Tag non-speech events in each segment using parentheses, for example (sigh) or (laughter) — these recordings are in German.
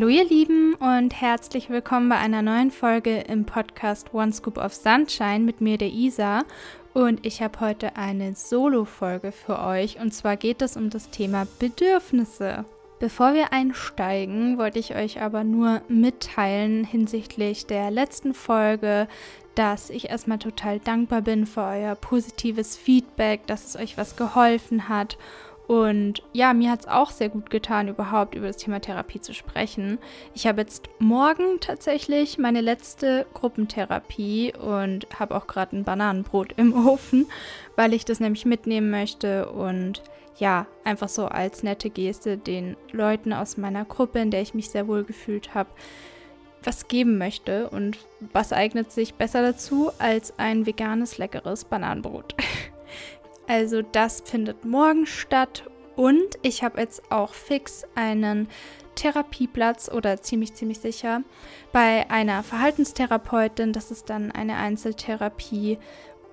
Hallo ihr Lieben und herzlich willkommen bei einer neuen Folge im Podcast One Scoop of Sunshine mit mir, der Isa. Und ich habe heute eine Solo-Folge für euch und zwar geht es um das Thema Bedürfnisse. Bevor wir einsteigen, wollte ich euch aber nur mitteilen hinsichtlich der letzten Folge, dass ich erstmal total dankbar bin für euer positives Feedback, dass es euch was geholfen hat und ja, mir hat es auch sehr gut getan, überhaupt über das Thema Therapie zu sprechen. Ich habe jetzt morgen tatsächlich meine letzte Gruppentherapie und habe auch gerade ein Bananenbrot im Ofen, weil ich das nämlich mitnehmen möchte und ja, einfach so als nette Geste den Leuten aus meiner Gruppe, in der ich mich sehr wohl gefühlt habe, was geben möchte. Und was eignet sich besser dazu als ein veganes, leckeres Bananenbrot? (laughs) Also das findet morgen statt und ich habe jetzt auch fix einen Therapieplatz oder ziemlich, ziemlich sicher bei einer Verhaltenstherapeutin. Das ist dann eine Einzeltherapie.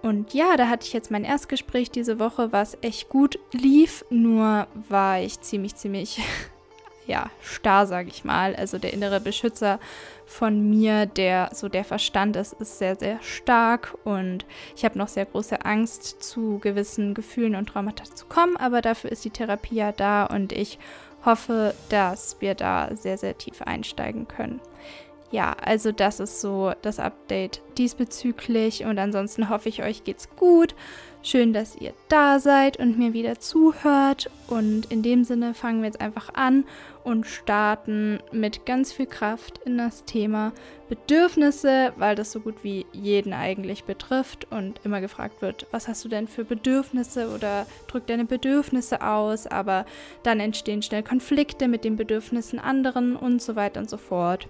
Und ja, da hatte ich jetzt mein Erstgespräch diese Woche, was echt gut lief. Nur war ich ziemlich, ziemlich (laughs) ja, starr, sage ich mal. Also der innere Beschützer von mir, der so der Verstand ist, ist sehr, sehr stark und ich habe noch sehr große Angst, zu gewissen Gefühlen und Traumata zu kommen, aber dafür ist die Therapie ja da und ich hoffe, dass wir da sehr, sehr tief einsteigen können. Ja, also das ist so das Update diesbezüglich und ansonsten hoffe ich, euch geht's gut. Schön, dass ihr da seid und mir wieder zuhört. Und in dem Sinne fangen wir jetzt einfach an und starten mit ganz viel Kraft in das Thema Bedürfnisse, weil das so gut wie jeden eigentlich betrifft und immer gefragt wird, was hast du denn für Bedürfnisse oder drück deine Bedürfnisse aus, aber dann entstehen schnell Konflikte mit den Bedürfnissen anderen und so weiter und so fort.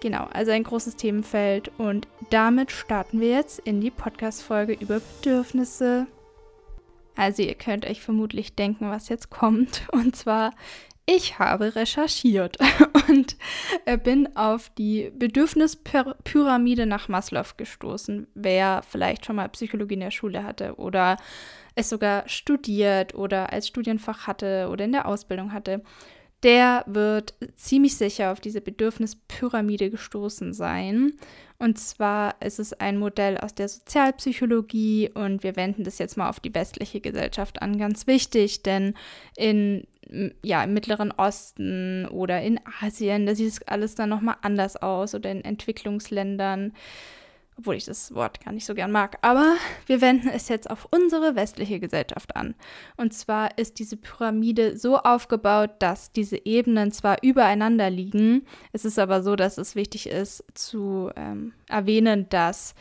Genau, also ein großes Themenfeld und damit starten wir jetzt in die Podcast-Folge über Bedürfnisse. Also ihr könnt euch vermutlich denken, was jetzt kommt. (laughs) Und zwar, ich habe recherchiert (laughs) und bin auf die Bedürfnispyramide nach Maslow gestoßen. Wer vielleicht schon mal Psychologie in der Schule hatte oder es sogar studiert oder als Studienfach hatte oder in der Ausbildung hatte der wird ziemlich sicher auf diese Bedürfnispyramide gestoßen sein. Und zwar ist es ein Modell aus der Sozialpsychologie und wir wenden das jetzt mal auf die westliche Gesellschaft an. Ganz wichtig, denn in ja, im Mittleren Osten oder in Asien, da sieht es alles dann nochmal anders aus oder in Entwicklungsländern obwohl ich das Wort gar nicht so gern mag. Aber wir wenden es jetzt auf unsere westliche Gesellschaft an. Und zwar ist diese Pyramide so aufgebaut, dass diese Ebenen zwar übereinander liegen, es ist aber so, dass es wichtig ist zu ähm, erwähnen, dass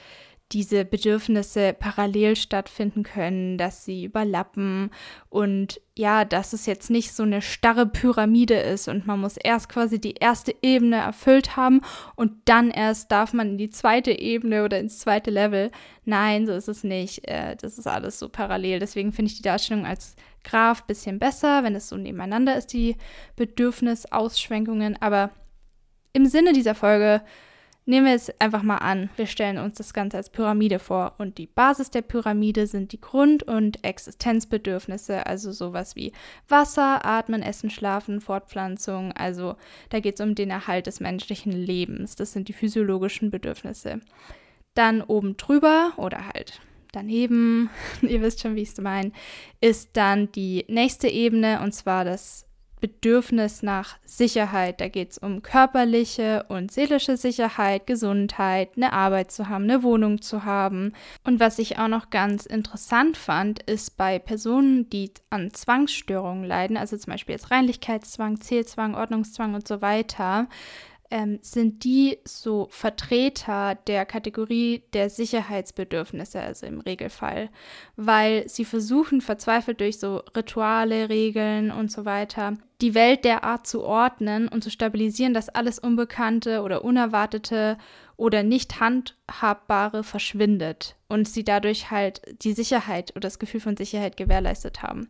diese Bedürfnisse parallel stattfinden können, dass sie überlappen und ja, dass es jetzt nicht so eine starre Pyramide ist und man muss erst quasi die erste Ebene erfüllt haben und dann erst darf man in die zweite Ebene oder ins zweite Level. Nein, so ist es nicht. Äh, das ist alles so parallel. Deswegen finde ich die Darstellung als Graph ein bisschen besser, wenn es so nebeneinander ist, die Bedürfnisausschwenkungen. Aber im Sinne dieser Folge Nehmen wir es einfach mal an, wir stellen uns das Ganze als Pyramide vor. Und die Basis der Pyramide sind die Grund- und Existenzbedürfnisse, also sowas wie Wasser, Atmen, Essen, Schlafen, Fortpflanzung, also da geht es um den Erhalt des menschlichen Lebens, das sind die physiologischen Bedürfnisse. Dann oben drüber oder halt daneben, (laughs) ihr wisst schon, wie ich es meine, ist dann die nächste Ebene und zwar das Bedürfnis nach Sicherheit. Da geht es um körperliche und seelische Sicherheit, Gesundheit, eine Arbeit zu haben, eine Wohnung zu haben. Und was ich auch noch ganz interessant fand, ist bei Personen, die an Zwangsstörungen leiden, also zum Beispiel jetzt Reinlichkeitszwang, Zählzwang, Ordnungszwang und so weiter, ähm, sind die so Vertreter der Kategorie der Sicherheitsbedürfnisse, also im Regelfall, weil sie versuchen verzweifelt durch so Rituale, Regeln und so weiter die Welt derart zu ordnen und zu stabilisieren, dass alles Unbekannte oder Unerwartete oder nicht handhabbare verschwindet und sie dadurch halt die Sicherheit oder das Gefühl von Sicherheit gewährleistet haben.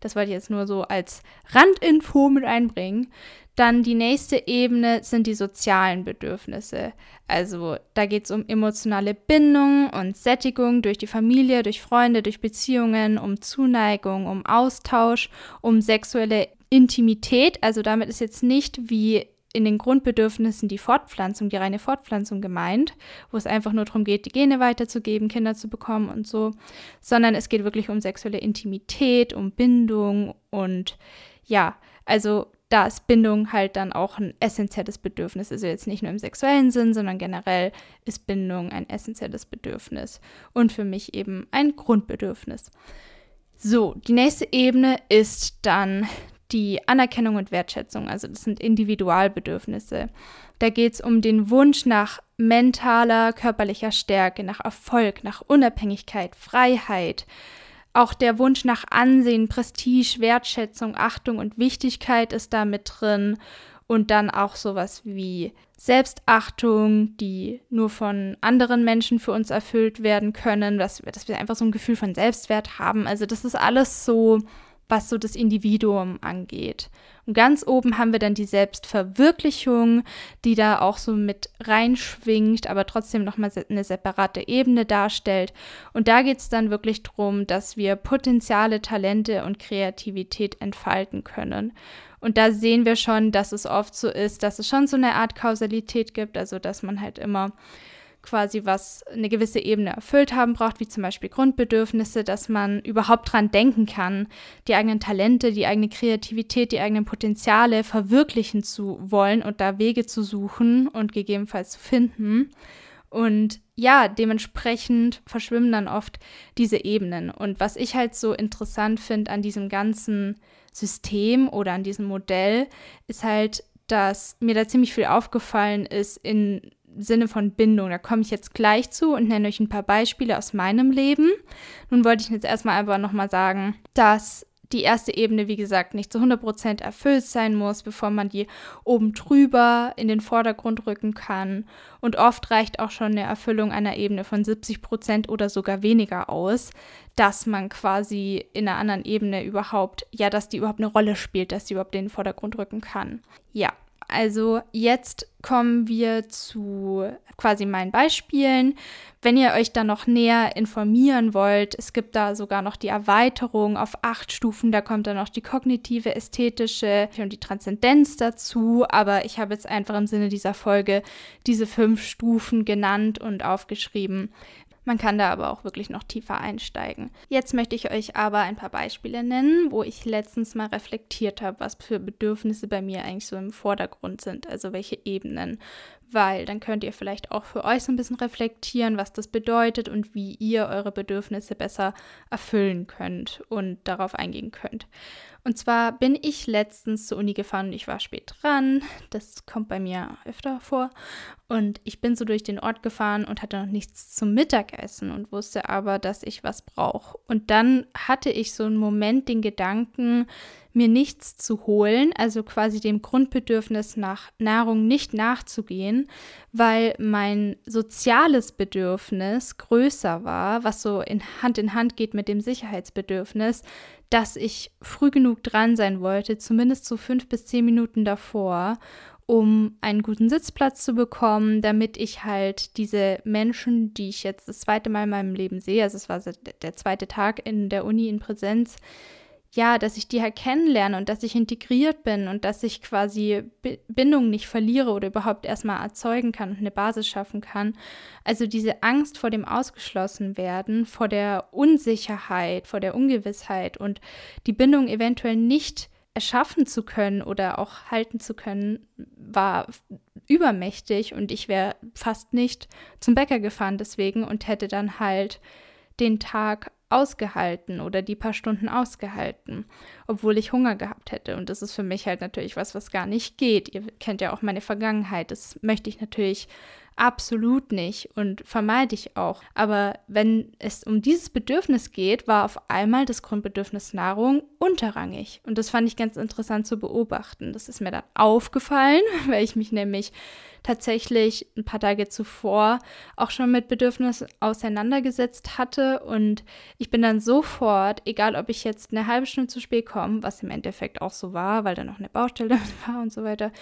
Das wollte ich jetzt nur so als Randinfo mit einbringen. Dann die nächste Ebene sind die sozialen Bedürfnisse. Also da geht es um emotionale Bindung und Sättigung durch die Familie, durch Freunde, durch Beziehungen, um Zuneigung, um Austausch, um sexuelle Intimität. Also damit ist jetzt nicht wie in den Grundbedürfnissen die Fortpflanzung, die reine Fortpflanzung gemeint, wo es einfach nur darum geht, die Gene weiterzugeben, Kinder zu bekommen und so, sondern es geht wirklich um sexuelle Intimität, um Bindung und ja, also da ist Bindung halt dann auch ein essentielles Bedürfnis. Also jetzt nicht nur im sexuellen Sinn, sondern generell ist Bindung ein essentielles Bedürfnis und für mich eben ein Grundbedürfnis. So, die nächste Ebene ist dann die Anerkennung und Wertschätzung. Also das sind Individualbedürfnisse. Da geht es um den Wunsch nach mentaler, körperlicher Stärke, nach Erfolg, nach Unabhängigkeit, Freiheit, auch der Wunsch nach Ansehen, Prestige, Wertschätzung, Achtung und Wichtigkeit ist da mit drin. Und dann auch sowas wie Selbstachtung, die nur von anderen Menschen für uns erfüllt werden können, dass, dass wir einfach so ein Gefühl von Selbstwert haben. Also das ist alles so was so das Individuum angeht. Und ganz oben haben wir dann die Selbstverwirklichung, die da auch so mit reinschwingt, aber trotzdem nochmal eine separate Ebene darstellt. Und da geht es dann wirklich darum, dass wir Potenziale, Talente und Kreativität entfalten können. Und da sehen wir schon, dass es oft so ist, dass es schon so eine Art Kausalität gibt, also dass man halt immer quasi was eine gewisse Ebene erfüllt haben braucht, wie zum Beispiel Grundbedürfnisse, dass man überhaupt dran denken kann, die eigenen Talente, die eigene Kreativität, die eigenen Potenziale verwirklichen zu wollen und da Wege zu suchen und gegebenenfalls zu finden. Und ja, dementsprechend verschwimmen dann oft diese Ebenen. Und was ich halt so interessant finde an diesem ganzen System oder an diesem Modell, ist halt, dass mir da ziemlich viel aufgefallen ist in Sinne von Bindung. Da komme ich jetzt gleich zu und nenne euch ein paar Beispiele aus meinem Leben. Nun wollte ich jetzt erstmal aber nochmal sagen, dass die erste Ebene, wie gesagt, nicht zu 100% erfüllt sein muss, bevor man die oben drüber in den Vordergrund rücken kann. Und oft reicht auch schon eine Erfüllung einer Ebene von 70% oder sogar weniger aus, dass man quasi in einer anderen Ebene überhaupt, ja, dass die überhaupt eine Rolle spielt, dass die überhaupt in den Vordergrund rücken kann. Ja, also jetzt kommen wir zu quasi meinen Beispielen. Wenn ihr euch da noch näher informieren wollt, es gibt da sogar noch die Erweiterung auf acht Stufen. Da kommt dann noch die kognitive, ästhetische und die Transzendenz dazu. Aber ich habe jetzt einfach im Sinne dieser Folge diese fünf Stufen genannt und aufgeschrieben. Man kann da aber auch wirklich noch tiefer einsteigen. Jetzt möchte ich euch aber ein paar Beispiele nennen, wo ich letztens mal reflektiert habe, was für Bedürfnisse bei mir eigentlich so im Vordergrund sind, also welche Ebenen. Weil dann könnt ihr vielleicht auch für euch so ein bisschen reflektieren, was das bedeutet und wie ihr eure Bedürfnisse besser erfüllen könnt und darauf eingehen könnt. Und zwar bin ich letztens zur Uni gefahren und ich war spät dran. Das kommt bei mir öfter vor. Und ich bin so durch den Ort gefahren und hatte noch nichts zum Mittagessen und wusste aber, dass ich was brauche. Und dann hatte ich so einen Moment den Gedanken, mir nichts zu holen, also quasi dem Grundbedürfnis nach Nahrung nicht nachzugehen, weil mein soziales Bedürfnis größer war, was so in Hand in Hand geht mit dem Sicherheitsbedürfnis, dass ich früh genug dran sein wollte, zumindest so fünf bis zehn Minuten davor um einen guten Sitzplatz zu bekommen, damit ich halt diese Menschen, die ich jetzt das zweite Mal in meinem Leben sehe, also es war der zweite Tag in der Uni in Präsenz, ja, dass ich die halt kennenlerne und dass ich integriert bin und dass ich quasi Bindung nicht verliere oder überhaupt erstmal erzeugen kann und eine Basis schaffen kann. Also diese Angst vor dem Ausgeschlossenwerden, vor der Unsicherheit, vor der Ungewissheit und die Bindung eventuell nicht erschaffen zu können oder auch halten zu können, war übermächtig und ich wäre fast nicht zum Bäcker gefahren deswegen und hätte dann halt den Tag ausgehalten oder die paar Stunden ausgehalten, obwohl ich Hunger gehabt hätte. Und das ist für mich halt natürlich was, was gar nicht geht. Ihr kennt ja auch meine Vergangenheit. Das möchte ich natürlich Absolut nicht und vermeide ich auch. Aber wenn es um dieses Bedürfnis geht, war auf einmal das Grundbedürfnis Nahrung unterrangig. Und das fand ich ganz interessant zu beobachten. Das ist mir dann aufgefallen, (laughs) weil ich mich nämlich tatsächlich ein paar Tage zuvor auch schon mit Bedürfnissen auseinandergesetzt hatte. Und ich bin dann sofort, egal ob ich jetzt eine halbe Stunde zu spät komme, was im Endeffekt auch so war, weil da noch eine Baustelle (laughs) war und so weiter,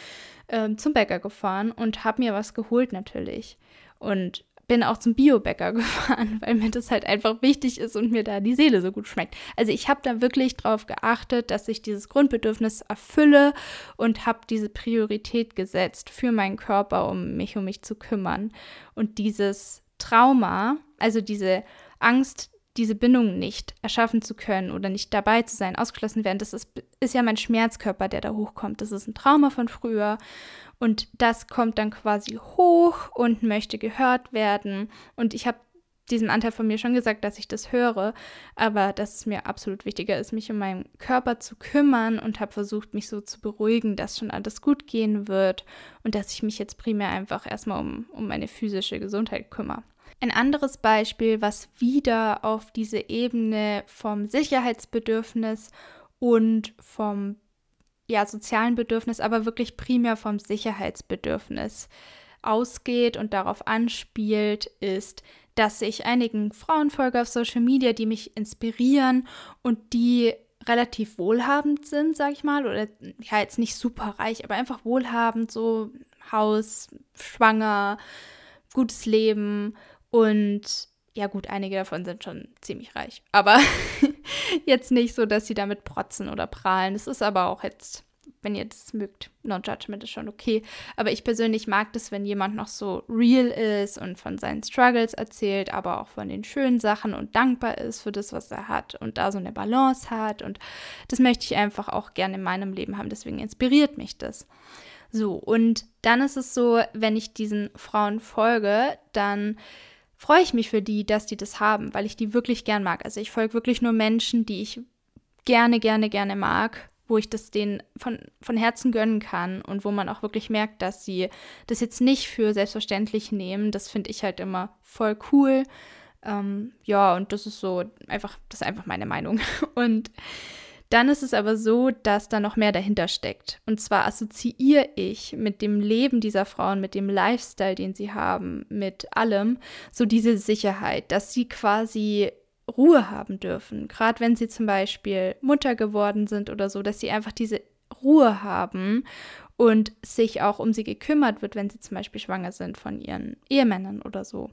ähm, zum Bäcker gefahren und habe mir was geholt natürlich. Und bin auch zum Biobäcker (laughs) gefahren, weil mir das halt einfach wichtig ist und mir da die Seele so gut schmeckt. Also ich habe da wirklich drauf geachtet, dass ich dieses Grundbedürfnis erfülle und habe diese Priorität gesetzt für meinen Körper, um mich um mich zu kümmern. Und dieses Trauma, also diese Angst, diese Bindung nicht erschaffen zu können oder nicht dabei zu sein, ausgeschlossen werden, das ist, ist ja mein Schmerzkörper, der da hochkommt. Das ist ein Trauma von früher und das kommt dann quasi hoch und möchte gehört werden. Und ich habe diesem Anteil von mir schon gesagt, dass ich das höre, aber dass es mir absolut wichtiger ist, mich um meinen Körper zu kümmern und habe versucht, mich so zu beruhigen, dass schon alles gut gehen wird und dass ich mich jetzt primär einfach erstmal um, um meine physische Gesundheit kümmere. Ein anderes Beispiel, was wieder auf diese Ebene vom Sicherheitsbedürfnis und vom ja, sozialen Bedürfnis, aber wirklich primär vom Sicherheitsbedürfnis ausgeht und darauf anspielt, ist, dass ich einigen Frauen folge auf Social Media, die mich inspirieren und die relativ wohlhabend sind, sag ich mal, oder ja, jetzt nicht super reich, aber einfach wohlhabend, so Haus, schwanger, gutes Leben und ja gut, einige davon sind schon ziemlich reich, aber (laughs) (laughs) jetzt nicht so, dass sie damit protzen oder prahlen. Es ist aber auch jetzt, wenn ihr das mögt, No-Judgment ist schon okay. Aber ich persönlich mag das, wenn jemand noch so real ist und von seinen Struggles erzählt, aber auch von den schönen Sachen und dankbar ist für das, was er hat und da so eine Balance hat. Und das möchte ich einfach auch gerne in meinem Leben haben. Deswegen inspiriert mich das. So, und dann ist es so, wenn ich diesen Frauen folge, dann freue ich mich für die, dass die das haben, weil ich die wirklich gern mag. Also ich folge wirklich nur Menschen, die ich gerne, gerne, gerne mag, wo ich das denen von, von Herzen gönnen kann und wo man auch wirklich merkt, dass sie das jetzt nicht für selbstverständlich nehmen. Das finde ich halt immer voll cool. Ähm, ja, und das ist so einfach, das ist einfach meine Meinung. (laughs) Und dann ist es aber so, dass da noch mehr dahinter steckt. Und zwar assoziiere ich mit dem Leben dieser Frauen, mit dem Lifestyle, den sie haben, mit allem, so diese Sicherheit, dass sie quasi Ruhe haben dürfen. Gerade wenn sie zum Beispiel Mutter geworden sind oder so, dass sie einfach diese Ruhe haben und sich auch um sie gekümmert wird, wenn sie zum Beispiel schwanger sind von ihren Ehemännern oder so.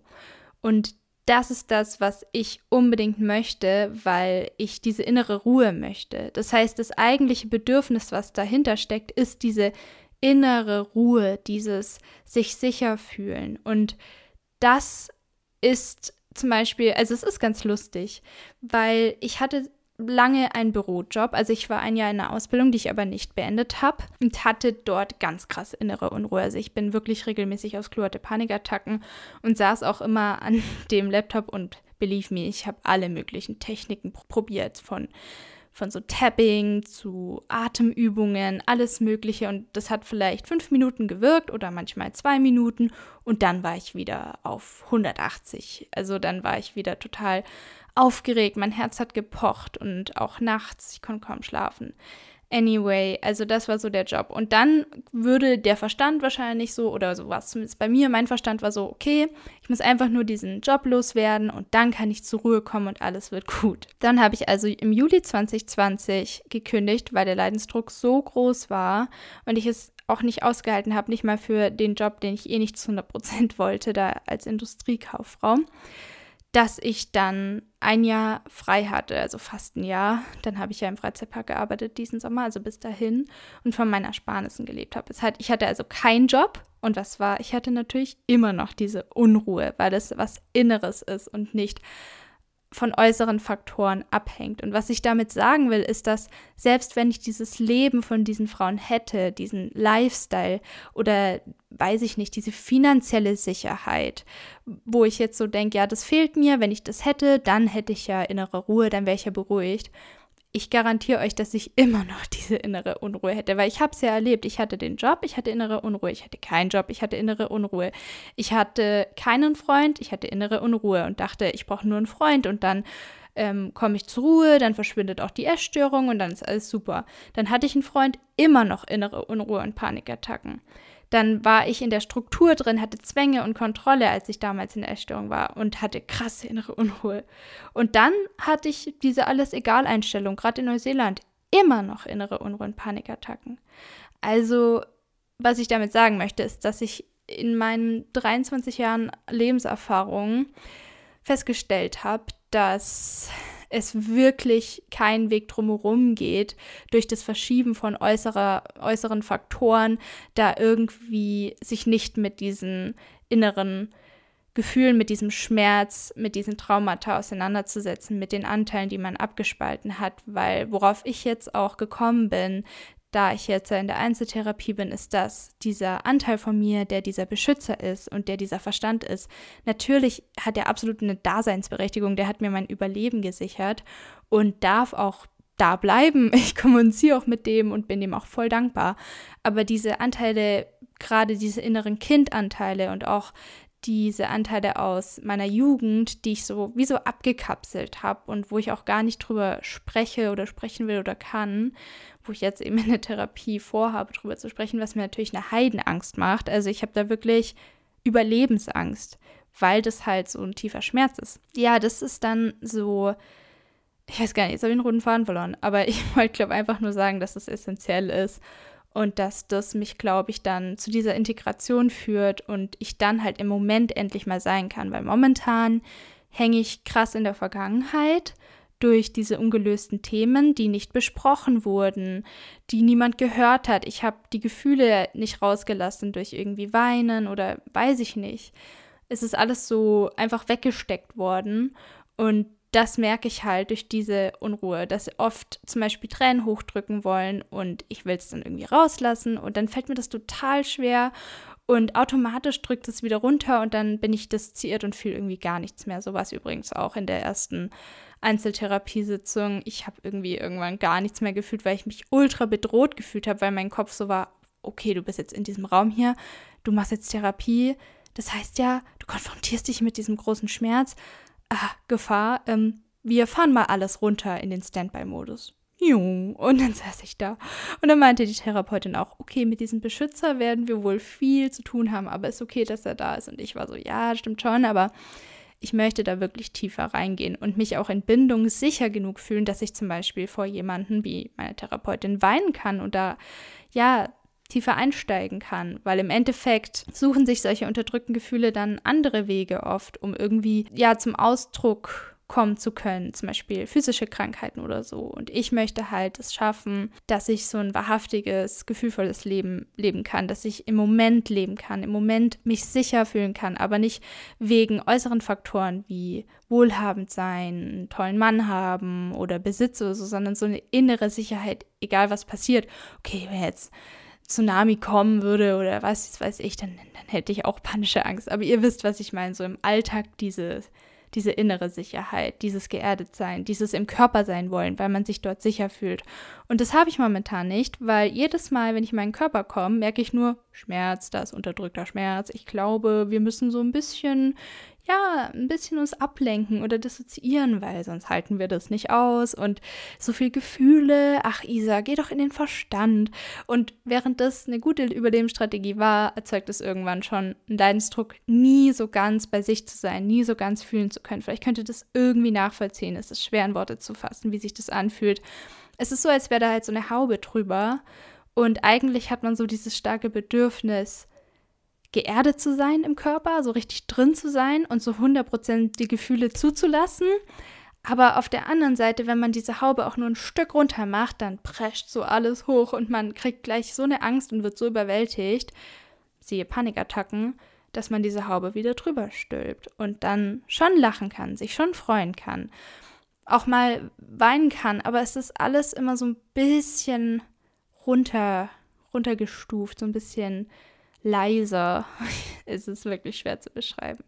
Und das ist das, was ich unbedingt möchte, weil ich diese innere Ruhe möchte. Das heißt, das eigentliche Bedürfnis, was dahinter steckt, ist diese innere Ruhe, dieses sich sicher fühlen. Und das ist zum Beispiel, also es ist ganz lustig, weil ich hatte lange einen Bürojob. Also ich war ein Jahr in einer Ausbildung, die ich aber nicht beendet habe und hatte dort ganz krass innere Unruhe. Also ich bin wirklich regelmäßig aufs Klo, hatte Panikattacken und saß auch immer (laughs) an dem Laptop und believe me, ich habe alle möglichen Techniken probiert von von so Tapping zu Atemübungen, alles Mögliche. Und das hat vielleicht fünf Minuten gewirkt oder manchmal zwei Minuten. Und dann war ich wieder auf 180. Also dann war ich wieder total aufgeregt, mein Herz hat gepocht und auch nachts, ich konnte kaum schlafen. Anyway, also das war so der Job. Und dann würde der Verstand wahrscheinlich so, oder so was zumindest bei mir, mein Verstand war so, okay, ich muss einfach nur diesen Job loswerden und dann kann ich zur Ruhe kommen und alles wird gut. Dann habe ich also im Juli 2020 gekündigt, weil der Leidensdruck so groß war und ich es auch nicht ausgehalten habe, nicht mal für den Job, den ich eh nicht zu 100% wollte, da als Industriekauffrau dass ich dann ein Jahr frei hatte, also fast ein Jahr. Dann habe ich ja im Freizeitpark gearbeitet diesen Sommer, also bis dahin und von meinen Ersparnissen gelebt habe. ich hatte also keinen Job und was war? Ich hatte natürlich immer noch diese Unruhe, weil das was Inneres ist und nicht von äußeren Faktoren abhängt. Und was ich damit sagen will, ist, dass selbst wenn ich dieses Leben von diesen Frauen hätte, diesen Lifestyle oder weiß ich nicht, diese finanzielle Sicherheit, wo ich jetzt so denke, ja, das fehlt mir, wenn ich das hätte, dann hätte ich ja innere Ruhe, dann wäre ich ja beruhigt ich garantiere euch, dass ich immer noch diese innere Unruhe hätte, weil ich habe es ja erlebt. Ich hatte den Job, ich hatte innere Unruhe, ich hatte keinen Job, ich hatte innere Unruhe. Ich hatte keinen Freund, ich hatte innere Unruhe und dachte, ich brauche nur einen Freund und dann ähm, komme ich zur Ruhe, dann verschwindet auch die Essstörung und dann ist alles super. Dann hatte ich einen Freund, immer noch innere Unruhe und Panikattacken. Dann war ich in der Struktur drin, hatte Zwänge und Kontrolle, als ich damals in der Essstörung war und hatte krasse innere Unruhe. Und dann hatte ich diese Alles-Egal-Einstellung, gerade in Neuseeland, immer noch innere Unruhe und Panikattacken. Also, was ich damit sagen möchte, ist, dass ich in meinen 23 Jahren Lebenserfahrung festgestellt habe, dass es wirklich keinen Weg drumherum geht, durch das Verschieben von äußerer, äußeren Faktoren, da irgendwie sich nicht mit diesen inneren Gefühlen, mit diesem Schmerz, mit diesen Traumata auseinanderzusetzen, mit den Anteilen, die man abgespalten hat, weil worauf ich jetzt auch gekommen bin, da ich jetzt in der Einzeltherapie bin, ist das dieser Anteil von mir, der dieser Beschützer ist und der dieser Verstand ist. Natürlich hat er absolut eine Daseinsberechtigung, der hat mir mein Überleben gesichert und darf auch da bleiben. (laughs) Ich kommuniziere auch mit dem und bin dem auch voll dankbar. Aber diese Anteile, gerade diese inneren Kindanteile und auch diese Anteile aus meiner Jugend, die ich so wie so abgekapselt habe und wo ich auch gar nicht drüber spreche oder sprechen will oder kann, wo ich jetzt eben in der Therapie vorhabe, drüber zu sprechen, was mir natürlich eine Heidenangst macht. Also ich habe da wirklich Überlebensangst, weil das halt so ein tiefer Schmerz ist. Ja, das ist dann so, ich weiß gar nicht, jetzt habe ich den roten Faden verloren, aber (laughs) ich wollte, glaube einfach nur sagen, dass es das essentiell ist und dass das mich, glaube ich, dann zu dieser Integration führt und ich dann halt im Moment endlich mal sein kann, weil momentan hänge ich krass in der Vergangenheit durch diese ungelösten Themen, die nicht besprochen wurden, die niemand gehört hat. Ich habe die Gefühle nicht rausgelassen durch irgendwie Weinen oder weiß ich nicht. Es ist alles so einfach weggesteckt worden und das merke ich halt durch diese Unruhe, dass sie oft zum Beispiel Tränen hochdrücken wollen und ich will es dann irgendwie rauslassen und dann fällt mir das total schwer und automatisch drückt es wieder runter und dann bin ich dissoziiert und fühle irgendwie gar nichts mehr. So war es übrigens auch in der ersten Einzeltherapiesitzung. Ich habe irgendwie irgendwann gar nichts mehr gefühlt, weil ich mich ultra bedroht gefühlt habe, weil mein Kopf so war, okay, du bist jetzt in diesem Raum hier, du machst jetzt Therapie. Das heißt ja, du konfrontierst dich mit diesem großen Schmerz ah, Gefahr, ähm, wir fahren mal alles runter in den Standby-Modus. Und dann saß ich da. Und dann meinte die Therapeutin auch, okay, mit diesem Beschützer werden wir wohl viel zu tun haben, aber ist okay, dass er da ist. Und ich war so, ja, stimmt schon, aber ich möchte da wirklich tiefer reingehen und mich auch in Bindung sicher genug fühlen, dass ich zum Beispiel vor jemanden wie meine Therapeutin weinen kann und da, ja, tiefer einsteigen kann, weil im Endeffekt suchen sich solche unterdrückten Gefühle dann andere Wege oft, um irgendwie ja zum Ausdruck kommen zu können, zum Beispiel physische Krankheiten oder so. Und ich möchte halt es schaffen, dass ich so ein wahrhaftiges, gefühlvolles Leben leben kann, dass ich im Moment leben kann, im Moment mich sicher fühlen kann, aber nicht wegen äußeren Faktoren wie wohlhabend sein, einen tollen Mann haben oder Besitz oder so, sondern so eine innere Sicherheit, egal was passiert. Okay, jetzt Tsunami kommen würde oder was weiß ich, dann, dann hätte ich auch panische Angst. Aber ihr wisst, was ich meine, so im Alltag diese, diese innere Sicherheit, dieses Geerdetsein, dieses im Körper sein wollen, weil man sich dort sicher fühlt. Und das habe ich momentan nicht, weil jedes Mal, wenn ich in meinen Körper komme, merke ich nur Schmerz, da ist unterdrückter Schmerz. Ich glaube, wir müssen so ein bisschen ja, ein bisschen uns ablenken oder dissoziieren, weil sonst halten wir das nicht aus. Und so viel Gefühle, ach Isa, geh doch in den Verstand. Und während das eine gute Überlebensstrategie war, erzeugt es irgendwann schon einen Leidensdruck, nie so ganz bei sich zu sein, nie so ganz fühlen zu können. Vielleicht könnt ihr das irgendwie nachvollziehen. Es ist schwer in Worte zu fassen, wie sich das anfühlt. Es ist so, als wäre da halt so eine Haube drüber. Und eigentlich hat man so dieses starke Bedürfnis, geerdet zu sein im Körper, so richtig drin zu sein und so 100% die Gefühle zuzulassen. Aber auf der anderen Seite, wenn man diese Haube auch nur ein Stück runter macht, dann prescht so alles hoch und man kriegt gleich so eine Angst und wird so überwältigt, siehe Panikattacken, dass man diese Haube wieder drüber stülpt und dann schon lachen kann, sich schon freuen kann, auch mal weinen kann, aber es ist alles immer so ein bisschen runter, runtergestuft, so ein bisschen leiser. (laughs) es ist wirklich schwer zu beschreiben.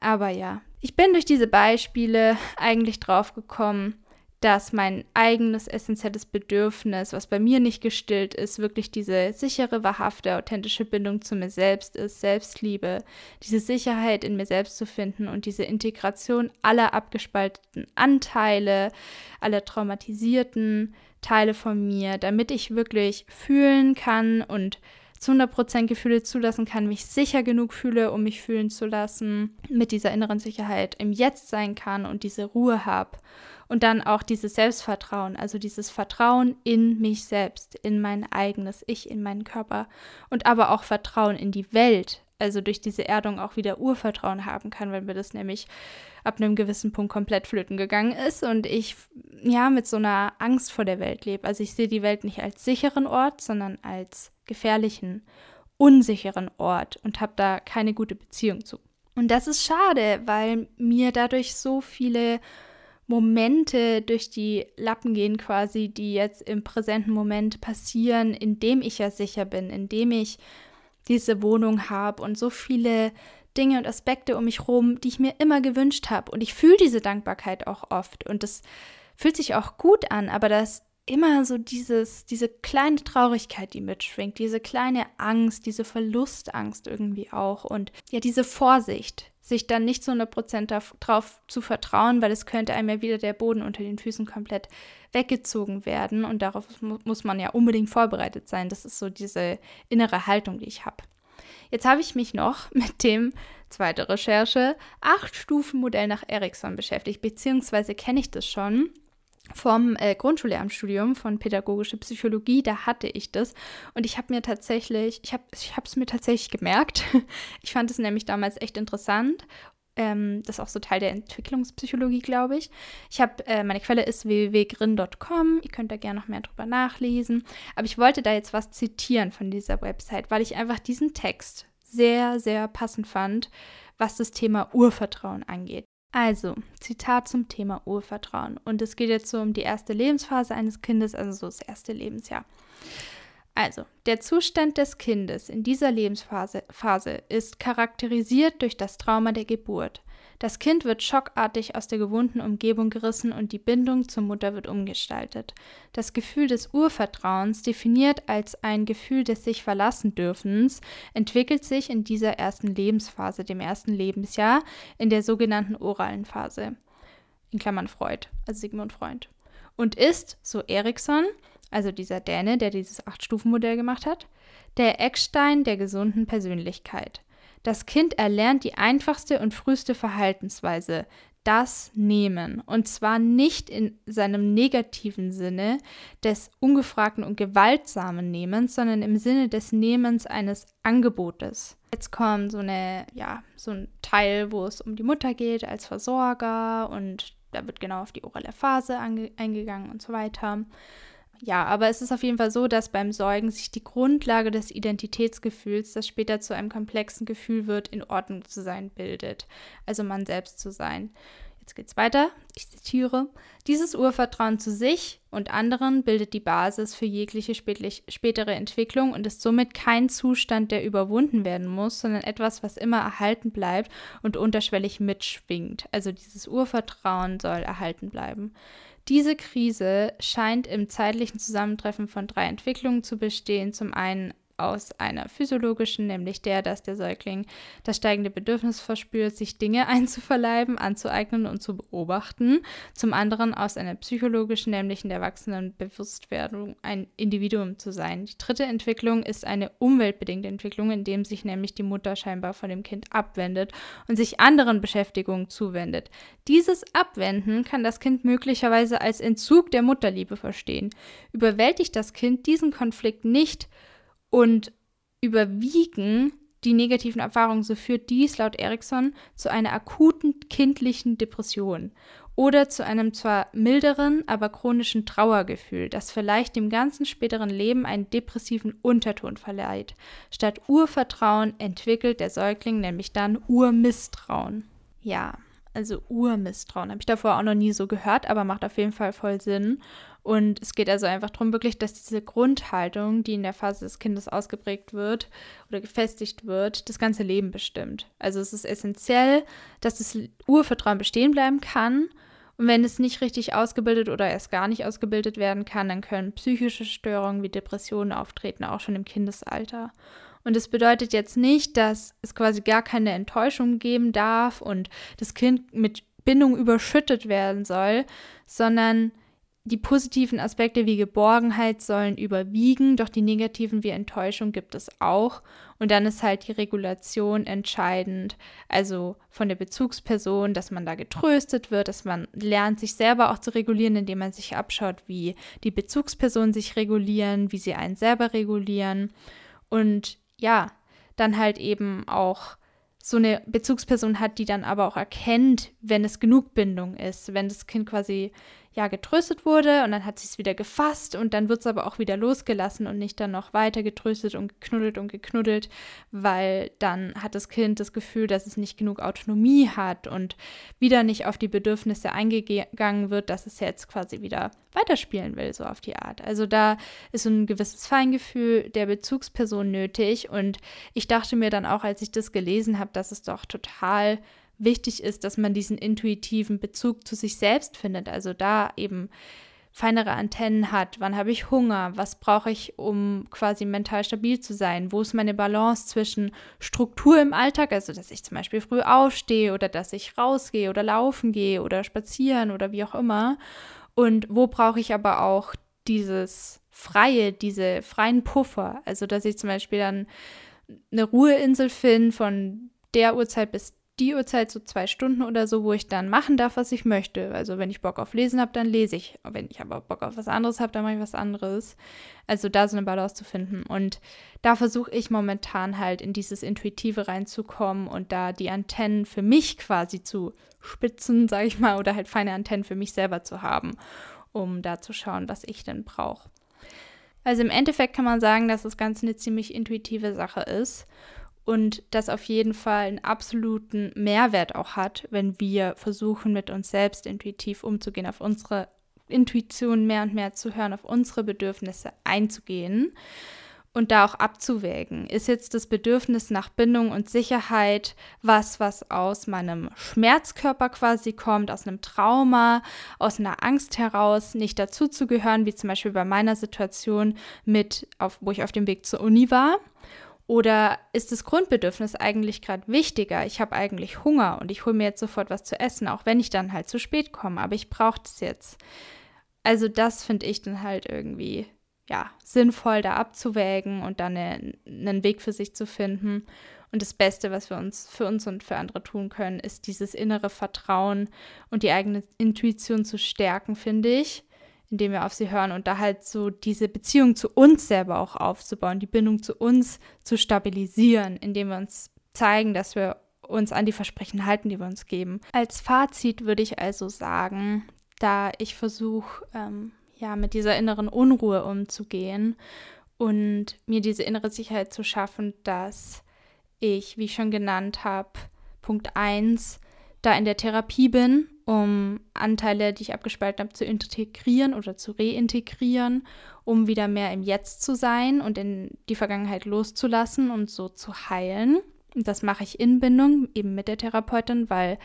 Aber ja, ich bin durch diese Beispiele eigentlich drauf gekommen, dass mein eigenes essentielles Bedürfnis, was bei mir nicht gestillt ist, wirklich diese sichere, wahrhafte, authentische Bindung zu mir selbst ist, Selbstliebe, diese Sicherheit in mir selbst zu finden und diese Integration aller abgespalteten Anteile, aller traumatisierten Teile von mir, damit ich wirklich fühlen kann und zu 100% Gefühle zulassen kann, mich sicher genug fühle, um mich fühlen zu lassen, mit dieser inneren Sicherheit im Jetzt sein kann und diese Ruhe habe. Und dann auch dieses Selbstvertrauen, also dieses Vertrauen in mich selbst, in mein eigenes Ich, in meinen Körper und aber auch Vertrauen in die Welt. also durch diese Erdung auch wieder Urvertrauen haben kann, weil mir das nämlich ab einem gewissen Punkt komplett flöten gegangen ist und ich ja mit so einer Angst vor der Welt lebe. Also ich sehe die Welt nicht als sicheren Ort, sondern als gefährlichen, unsicheren Ort und habe da keine gute Beziehung zu. Und das ist schade, weil mir dadurch so viele Momente durch die Lappen gehen quasi, die jetzt im präsenten Moment passieren, indem ich ja sicher bin, indem ich diese Wohnung habe und so viele Dinge und Aspekte um mich herum, die ich mir immer gewünscht habe. Und ich fühle diese Dankbarkeit auch oft. Und das fühlt sich auch gut an, aber das immer so dieses, diese kleine Traurigkeit, die mitschwingt, diese kleine Angst, diese Verlustangst irgendwie auch und ja, diese Vorsicht, sich dann nicht zu 100% darauf zu vertrauen, weil es könnte einem ja wieder der Boden unter den Füßen komplett weggezogen werden und darauf muss man ja unbedingt vorbereitet sein. Das ist so diese innere Haltung, die ich habe. Jetzt habe ich mich noch (laughs) mit dem, zweite Recherche, Acht-Stufen-Modell nach Ericsson beschäftigt, beziehungsweise kenne ich das schon vom äh, Grundschullehramtsstudium von pädagogische Psychologie, da hatte ich das und ich habe mir tatsächlich, ich habe ich es mir tatsächlich gemerkt. (laughs) Ich fand es nämlich damals echt interessant. Ähm, das ist auch so Teil der Entwicklungspsychologie, glaube ich. Ich habe, äh, meine Quelle ist www.grin.com. Ihr könnt da gerne noch mehr drüber nachlesen. Aber ich wollte da jetzt was zitieren von dieser Website, weil ich einfach diesen Text sehr, sehr passend fand, was das Thema Urvertrauen angeht. Also, Zitat zum Thema Urvertrauen. Und es geht jetzt so um die erste Lebensphase eines Kindes, also so das erste Lebensjahr. Also, der Zustand des Kindes in dieser Lebensphase Phase ist charakterisiert durch das Trauma der Geburt. Das Kind wird schockartig aus der gewohnten Umgebung gerissen und die Bindung zur Mutter wird umgestaltet. Das Gefühl des Urvertrauens, definiert als ein Gefühl des sich verlassen dürfens, entwickelt sich in dieser ersten Lebensphase, dem ersten Lebensjahr, in der sogenannten oralen Phase. In Klammern Freud, also Sigmund Freud. Und ist, so Erikson, also dieser Däne, der dieses Acht-Stufen-Modell gemacht hat, der Eckstein der gesunden Persönlichkeit. Das Kind erlernt die einfachste und früheste Verhaltensweise, das Nehmen. Und zwar nicht in seinem negativen Sinne des ungefragten und gewaltsamen Nehmens, sondern im Sinne des Nehmens eines Angebotes. Jetzt kommt so eine, ja, so ein Teil, wo es um die Mutter geht als Versorger und da wird genau auf die orale Phase eingegangen und so weiter. Ja, aber es ist auf jeden Fall so, dass beim Säugen sich die Grundlage des Identitätsgefühls, das später zu einem komplexen Gefühl wird, in Ordnung zu sein, bildet. Also man selbst zu sein. Jetzt geht's weiter. Ich zitiere. Dieses Urvertrauen zu sich und anderen bildet die Basis für jegliche spätere Entwicklung und ist somit kein Zustand, der überwunden werden muss, sondern etwas, was immer erhalten bleibt und unterschwellig mitschwingt. Also dieses Urvertrauen soll erhalten bleiben. Diese Krise scheint im zeitlichen Zusammentreffen von drei Entwicklungen zu bestehen. Zum einen aus einer physiologischen, nämlich der, dass der Säugling das steigende Bedürfnis verspürt, sich Dinge (laughs) einzuverleiben, anzueignen und zu beobachten. Zum anderen aus einer psychologischen, nämlich in der wachsenden Bewusstwerdung, ein Individuum zu sein. Die dritte Entwicklung ist eine umweltbedingte Entwicklung, in dem sich nämlich die Mutter scheinbar von dem Kind abwendet und sich anderen Beschäftigungen zuwendet. Dieses Abwenden kann das Kind möglicherweise als Entzug der Mutterliebe verstehen. Überwältigt das Kind diesen Konflikt nicht, und überwiegen die negativen Erfahrungen, so führt dies laut Erikson zu einer akuten kindlichen Depression oder zu einem zwar milderen, aber chronischen Trauergefühl, das vielleicht dem ganzen späteren Leben einen depressiven Unterton verleiht. Statt Urvertrauen entwickelt der Säugling nämlich dann Urmisstrauen. Ja, also Urmisstrauen. Habe ich davor auch noch nie so gehört, aber macht auf jeden Fall voll Sinn. Und es geht also einfach darum, wirklich, dass diese Grundhaltung, die in der Phase des Kindes ausgeprägt wird oder gefestigt wird, das ganze Leben bestimmt. Also es ist essentiell, dass das Urvertrauen bestehen bleiben kann. Und wenn es nicht richtig ausgebildet oder erst gar nicht ausgebildet werden kann, dann können psychische Störungen wie Depressionen auftreten, auch schon im Kindesalter. Und das bedeutet jetzt nicht, dass es quasi gar keine Enttäuschung geben darf und das Kind mit Bindung überschüttet werden soll, sondern die positiven Aspekte wie Geborgenheit sollen überwiegen, doch die negativen wie Enttäuschung gibt es auch. Und dann ist halt die Regulation entscheidend, also von der Bezugsperson, dass man da getröstet wird, dass man lernt, sich selber auch zu regulieren, indem man sich abschaut, wie die Bezugspersonen sich regulieren, wie sie einen selber regulieren. Und ja, dann halt eben auch so eine Bezugsperson hat, die dann aber auch erkennt, wenn es genug Bindung ist, wenn das Kind quasi ja getröstet wurde und dann hat sie es wieder gefasst und dann wird es aber auch wieder losgelassen und nicht dann noch weiter getröstet und geknuddelt und geknuddelt, weil dann hat das Kind das Gefühl, dass es nicht genug Autonomie hat und wieder nicht auf die Bedürfnisse eingegangen wird, dass es jetzt quasi wieder weiterspielen will, so auf die Art. Also da ist so ein gewisses Feingefühl der Bezugsperson nötig und ich dachte mir dann auch, als ich das gelesen habe, dass es doch total wichtig ist, dass man diesen intuitiven Bezug zu sich selbst findet. Also da eben feinere Antennen hat, wann habe ich Hunger, was brauche ich, um quasi mental stabil zu sein, wo ist meine Balance zwischen Struktur im Alltag, also dass ich zum Beispiel früh aufstehe oder dass ich rausgehe oder laufen gehe oder spazieren oder wie auch immer. Und wo brauche ich aber auch dieses freie, diese freien Puffer, also dass ich zum Beispiel dann eine Ruheinsel finde von der Uhrzeit bis die Uhrzeit, so zwei Stunden oder so, wo ich dann machen darf, was ich möchte. Also wenn ich Bock auf Lesen habe, dann lese ich. Wenn ich aber Bock auf was anderes habe, dann mache ich was anderes. Also da so eine Balance zu finden. Und da versuche ich momentan halt in dieses Intuitive reinzukommen und da die Antennen für mich quasi zu spitzen, sage ich mal, oder halt feine Antennen für mich selber zu haben, um da zu schauen, was ich denn brauche. Also im Endeffekt kann man sagen, dass das Ganze eine ziemlich intuitive Sache ist und das auf jeden Fall einen absoluten Mehrwert auch hat, wenn wir versuchen, mit uns selbst intuitiv umzugehen, auf unsere Intuition mehr und mehr zu hören, auf unsere Bedürfnisse einzugehen und da auch abzuwägen. Ist jetzt das Bedürfnis nach Bindung und Sicherheit was, was aus meinem Schmerzkörper quasi kommt, aus einem Trauma, aus einer Angst heraus, nicht dazuzugehören, wie zum Beispiel bei meiner Situation mit, auf, wo ich auf dem Weg zur Uni war? Oder ist das Grundbedürfnis eigentlich gerade wichtiger? Ich habe eigentlich Hunger und ich hole mir jetzt sofort was zu essen, auch wenn ich dann halt zu spät komme, aber ich brauche das jetzt. Also das finde ich dann halt irgendwie, ja, sinnvoll da abzuwägen und dann eine, einen Weg für sich zu finden. Und das Beste, was wir uns für uns und für andere tun können, ist dieses innere Vertrauen und die eigene Intuition zu stärken, finde ich indem wir auf sie hören und da halt so diese Beziehung zu uns selber auch aufzubauen, die Bindung zu uns zu stabilisieren, indem wir uns zeigen, dass wir uns an die Versprechen halten, die wir uns geben. Als Fazit würde ich also sagen, da ich versuche, ähm, ja, mit dieser inneren Unruhe umzugehen und mir diese innere Sicherheit zu schaffen, dass ich, wie ich schon genannt habe, Punkt 1, da in der Therapie bin um Anteile, die ich abgespalten habe, zu integrieren oder zu reintegrieren, um wieder mehr im Jetzt zu sein und in die Vergangenheit loszulassen und so zu heilen. Und das mache ich in Bindung, eben mit der Therapeutin, weil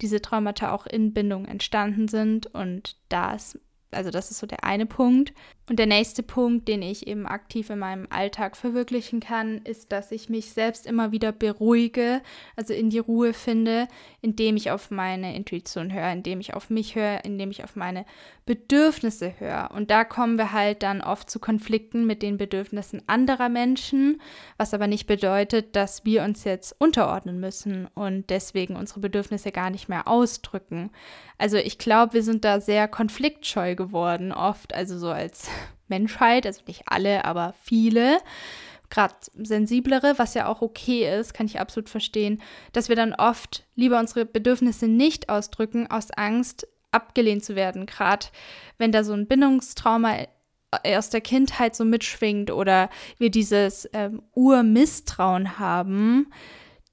diese Traumata auch in Bindung entstanden sind und da ist also das ist so der eine Punkt. Und der nächste Punkt, den ich eben aktiv in meinem Alltag verwirklichen kann, ist, dass ich mich selbst immer wieder beruhige, also in die Ruhe finde, indem ich auf meine Intuition höre, indem ich auf mich höre, indem ich auf meine Bedürfnisse höre. Und da kommen wir halt dann oft zu Konflikten mit den Bedürfnissen anderer Menschen, was aber nicht bedeutet, dass wir uns jetzt unterordnen müssen und deswegen unsere Bedürfnisse gar nicht mehr ausdrücken. Also ich glaube, wir sind da sehr konfliktscheu geworden, oft, also so als Menschheit, also nicht alle, aber viele gerade sensiblere, was ja auch okay ist, kann ich absolut verstehen, dass wir dann oft lieber unsere Bedürfnisse nicht ausdrücken aus Angst, abgelehnt zu werden, gerade wenn da so ein Bindungstrauma aus der Kindheit so mitschwingt oder wir dieses ähm, Urmisstrauen haben,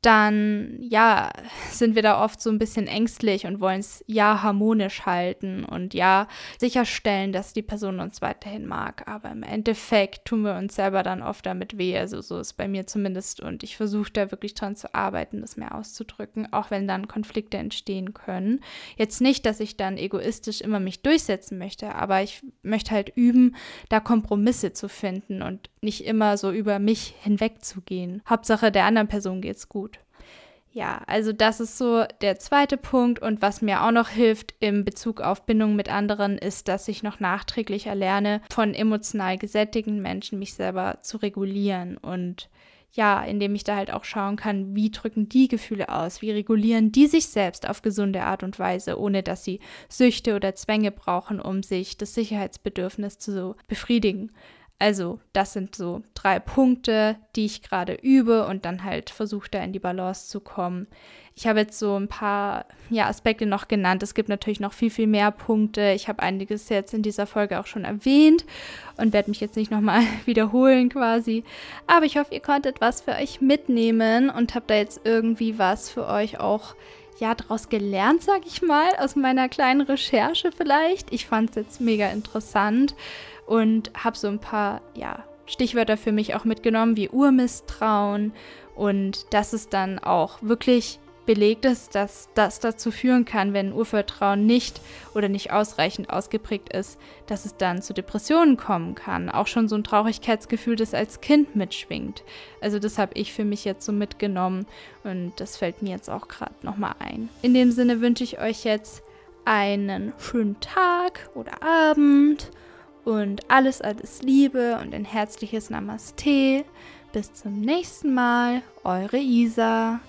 dann ja, sind wir da oft so ein bisschen ängstlich und wollen es ja harmonisch halten und ja sicherstellen, dass die Person uns weiterhin mag. Aber im Endeffekt tun wir uns selber dann oft damit weh. Also so ist bei mir zumindest. Und ich versuche da wirklich dran zu arbeiten, das mehr auszudrücken, auch wenn dann Konflikte entstehen können. Jetzt nicht, dass ich dann egoistisch immer mich durchsetzen möchte, aber ich möchte halt üben, da Kompromisse zu finden und nicht immer so über mich hinwegzugehen. Hauptsache der anderen Person geht's gut. Ja, also das ist so der zweite Punkt. Und was mir auch noch hilft im Bezug auf Bindung mit anderen ist, dass ich noch nachträglich erlerne, von emotional gesättigten Menschen mich selber zu regulieren. Und ja, indem ich da halt auch schauen kann, wie drücken die Gefühle aus, wie regulieren die sich selbst auf gesunde Art und Weise, ohne dass sie Süchte oder Zwänge brauchen, um sich das Sicherheitsbedürfnis zu befriedigen. Also das sind so drei Punkte, die ich gerade übe und dann halt versuche da in die Balance zu kommen. Ich habe jetzt so ein paar ja, Aspekte noch genannt. Es gibt natürlich noch viel, viel mehr Punkte. Ich habe einiges jetzt in dieser Folge auch schon erwähnt und werde mich jetzt nicht nochmal (laughs) wiederholen quasi. Aber ich hoffe, ihr konntet was für euch mitnehmen und habt da jetzt irgendwie was für euch auch ja, daraus gelernt, sag ich mal, aus meiner kleinen Recherche vielleicht. Ich fand es jetzt mega interessant und habe so ein paar, ja, Stichwörter für mich auch mitgenommen, wie Urmisstrauen und dass es dann auch wirklich belegt ist, dass das dazu führen kann, wenn Urvertrauen nicht oder nicht ausreichend ausgeprägt ist, dass es dann zu Depressionen kommen kann. Auch schon so ein Traurigkeitsgefühl, das als Kind mitschwingt. Also das habe ich für mich jetzt so mitgenommen und das fällt mir jetzt auch gerade nochmal ein. In dem Sinne wünsche ich euch jetzt einen schönen Tag oder Abend und alles, alles Liebe und ein herzliches Namaste. Bis zum nächsten Mal, eure Isa.